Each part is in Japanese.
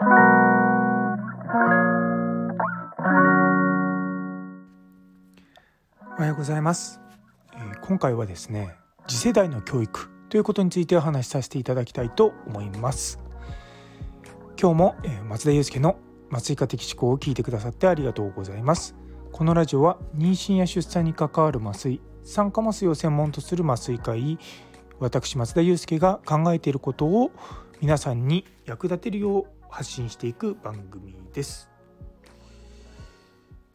おはようございます、えー、今回はですね次世代の教育ということについてお話しさせていただきたいと思います。今日も、えー、松田祐介の麻酔科的思考を聞いてくださってありがとうございます。このラジオは妊娠や出産に関わる麻酔酸化麻酔を専門とする麻酔科医私松田祐介が考えていることを皆さんに役立てるよう発信していく番組です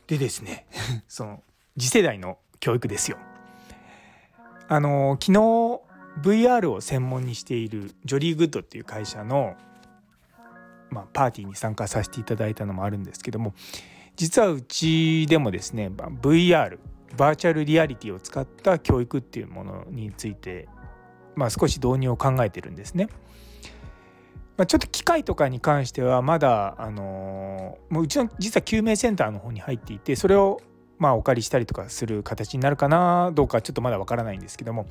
でですね その次世代の教育ですよ。あの昨日 VR を専門にしているジョリーグッドっていう会社の、まあ、パーティーに参加させていただいたのもあるんですけども実はうちでもですね VR バーチャルリアリティを使った教育っていうものについて、まあ、少し導入を考えてるんですね。まあ、ちょっと機械とかに関してはまだあのもううちの実は救命センターの方に入っていてそれをまあ、お借りしたりとかする形になるかなどうかちょっとまだわからないんですけども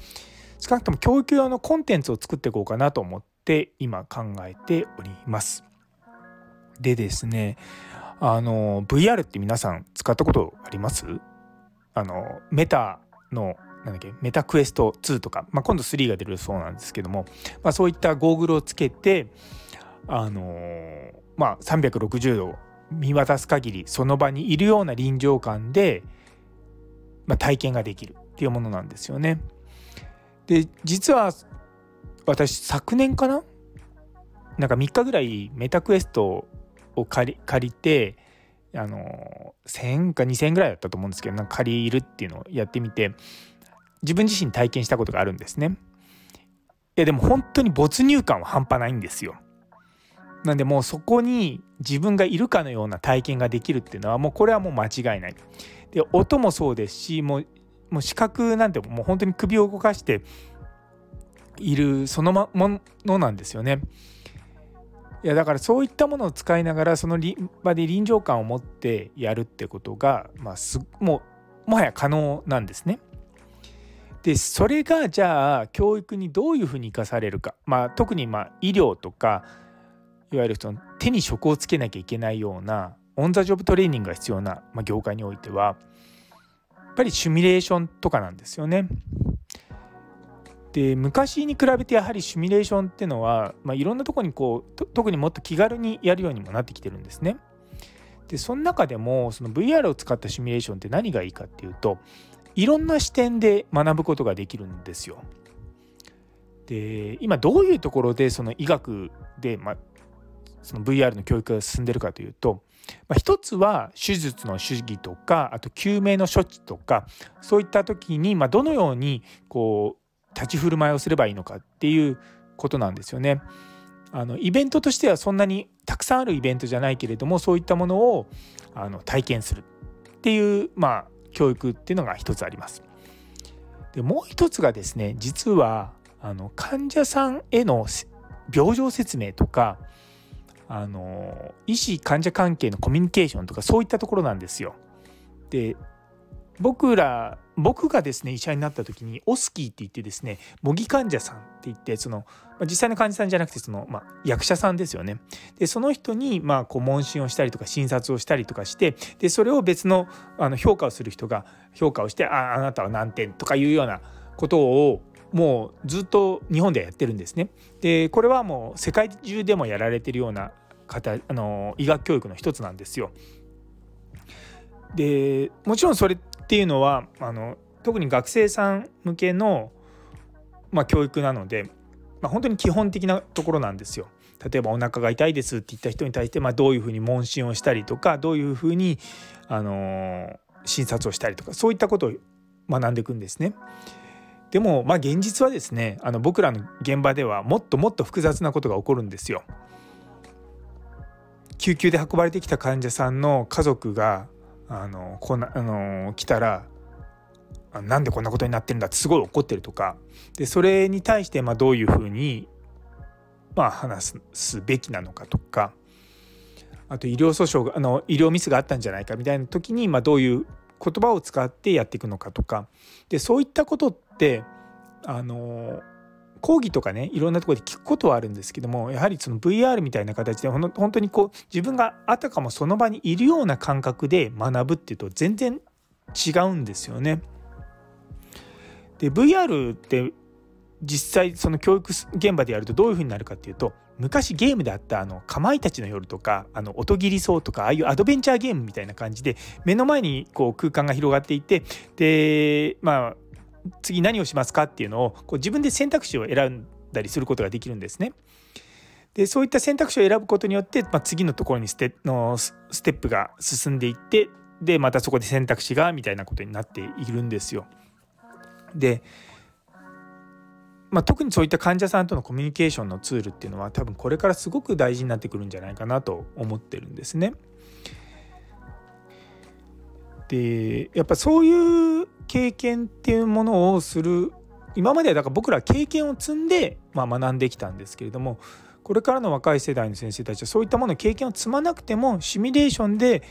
少なくとも教育用のコンテンツを作っていこうかなと思って今考えております。でですねあの VR って皆さん使ったことあります？あのメタのなんだっけメタクエスト2とか、まあ、今度3が出るそうなんですけども、まあ、そういったゴーグルをつけてあのまあ360度見渡す限りその場にいるような臨場感で、まあ、体験ができるっていうものなんですよね。で実は私昨年かな？なんか3日ぐらいメタクエストを借り借りてあの1000か2000ぐらいだったと思うんですけどなんか借りるっていうのをやってみて自分自身体験したことがあるんですね。いやでも本当に没入感は半端ないんですよ。なんでもうそこに自分がいるかのような体験ができるっていうのはもうこれはもう間違いない。で音もそうですしもうもう視覚なんてもう本当に首を動かしているそのものなんですよね。いやだからそういったものを使いながらその場で臨場感を持ってやるってことが、まあ、すもうもはや可能なんですね。でそれがじゃあ教育にどういうふうに生かされるか、まあ、特にまあ医療とかいわゆるその手に職をつけなきゃいけないようなオン・ザ・ジョブトレーニングが必要な、まあ、業界においてはやっぱりシミュレーションとかなんですよね。で昔に比べてやはりシミュレーションっていうのは、まあ、いろんなとこにこう特にもっと気軽にやるようにもなってきてるんですね。でその中でもその VR を使ったシミュレーションって何がいいかっていうといろんな視点で学ぶことができるんですよ。で今どういうところでその医学で、まあ、その VR の教育が進んでるかというと、まあ、一つは手術の手技とかあと救命の処置とかそういった時に、まあ、どのようにこう立ち振る舞いをすればいいのかっていうことなんですよね。あのイベントとしてはそんなにたくさんあるイベントじゃないけれどもそういったものをあの体験するっていう、まあ、教育っていうのが一つあります。でもう一つがですね実はあの患者さんへの病状説明とかあの医師患者関係のコミュニケーションとかそういったところなんですよ。で僕ら僕がですね医者になった時にオスキーって言ってですね模擬患者さんって言ってその実際の患者さんじゃなくてその、まあ、役者さんですよね。でその人に、まあ、こう問診をしたりとか診察をしたりとかしてでそれを別のあの評価をする人が評価をしてああなたは何点とかいうようなことをもうずっと日本ではやってるんですね。でこれはもう世界中でもやられてるような方あの医学教育の一つなんですよ。でもちろんそれっていうのはあの特に学生さん向けの、まあ、教育なので、まあ、本当に基本的なところなんですよ。例えばお腹が痛いですって言った人に対して、まあ、どういうふうに問診をしたりとかどういうふうに、あの診察をしたりとかそういったことを学んでいくんですね。でもまあ現実はですねあの僕らの現場ではもっともっと複雑なことが起こるんですよ。救急で運ばれてきた患者さんの家族があのこなあの来たらなんでこんなことになってるんだってすごい怒ってるとか。でそれに対してまどういうふうにま話すべきなのかとか。あと医療訴訟があの医療ミスがあったんじゃないかみたいな時にまどういう言葉を使ってやっていくのかとか。でそういったことってあの講義とかねいろんなところで聞くことはあるんですけどもやはりその VR みたいな形で本当にこう自分があたかもその場にいるような感覚で学ぶっていうと全然違うんですよね。で VR って実際その教育現場でやるとどういう風になるかっていうと昔ゲームであったあのかまいたちの夜とかあの音切りそうとかああいうアドベンチャーゲームみたいな感じで目の前にこう空間が広がっていてでまあ次何をしますかっていうのをこう自分で選択肢を選んだりすることができるんですね。でそういった選択肢を選ぶことによって、まあ、次のところにステのステップが進んでいってでまたそこで選択肢がみたいなことになっているんですよ。でまあ、特にそういった患者さんとのコミュニケーションのツールっていうのは多分これからすごく大事になってくるんじゃないかなと思ってるんですね。でやっぱそういう経験っていうものをする今まではだから僕ら経験を積んで、まあ、学んできたんですけれどもこれからの若い世代の先生たちはそういったもの経験を積まなくてもシミュレーションで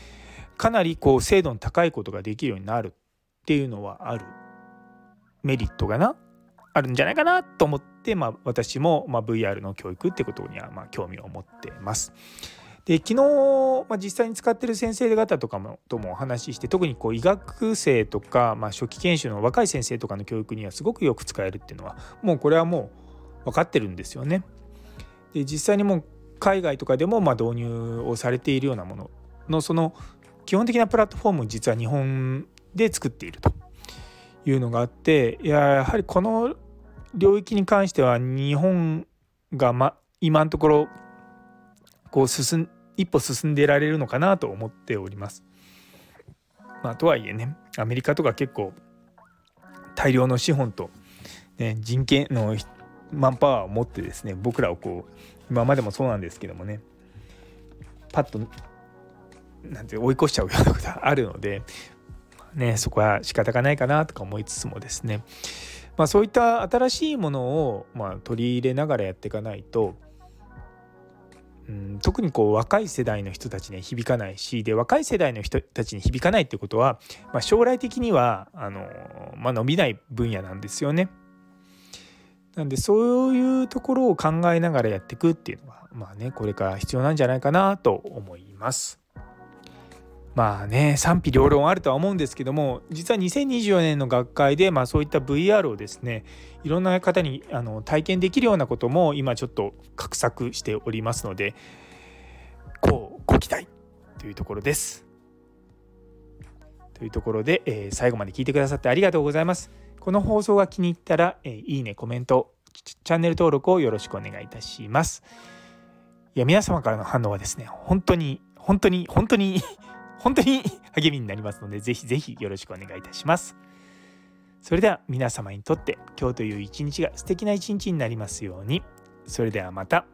かなりこう精度の高いことができるようになるっていうのはあるメリットがなあるんじゃないかなと思って、まあ、私も、まあ、VR の教育ってことには、まあ、興味を持ってます。で昨日、まあ、実際に使ってる先生方とかもともお話しして特にこう医学生とか、まあ、初期研修の若い先生とかの教育にはすごくよく使えるっていうのはもうこれはもう分かってるんですよね。で実際にもう海外とかでもま導入をされているようなもののその基本的なプラットフォーム実は日本で作っているというのがあっていややはりこの領域に関しては日本が、ま、今のところこう進一歩進んでられるのかなと思っております。まあ、とはいえねアメリカとか結構大量の資本と、ね、人権のマンパワーを持ってですね僕らをこう今までもそうなんですけどもねパッとなんて追い越しちゃうようなことがあるので、ね、そこは仕方がないかなとか思いつつもですねまあ、そういった新しいものをま取り入れながらやっていかないと、うん、特にこう若い世代の人たちに響かないしで若い世代の人たちに響かないってことは、まあ、将来的にはあの、まあ、伸びない分野なんですよね。なんでそういうところを考えながらやっていくっていうのはまあねこれから必要なんじゃないかなと思います。まあね賛否両論あるとは思うんですけども実は2024年の学会で、まあ、そういった VR をですねいろんな方にあの体験できるようなことも今ちょっと画策しておりますのでこうご期待というところです。というところで、えー、最後まで聞いてくださってありがとうございます。この放送が気に入ったら、えー、いいねコメントチャンネル登録をよろしくお願いいたします。いや皆様からの反応はですね本当に本当に本当に本当に励みになりますので、ぜひぜひよろしくお願いいたします。それでは皆様にとって今日という一日が素敵な一日になりますように。それではまた。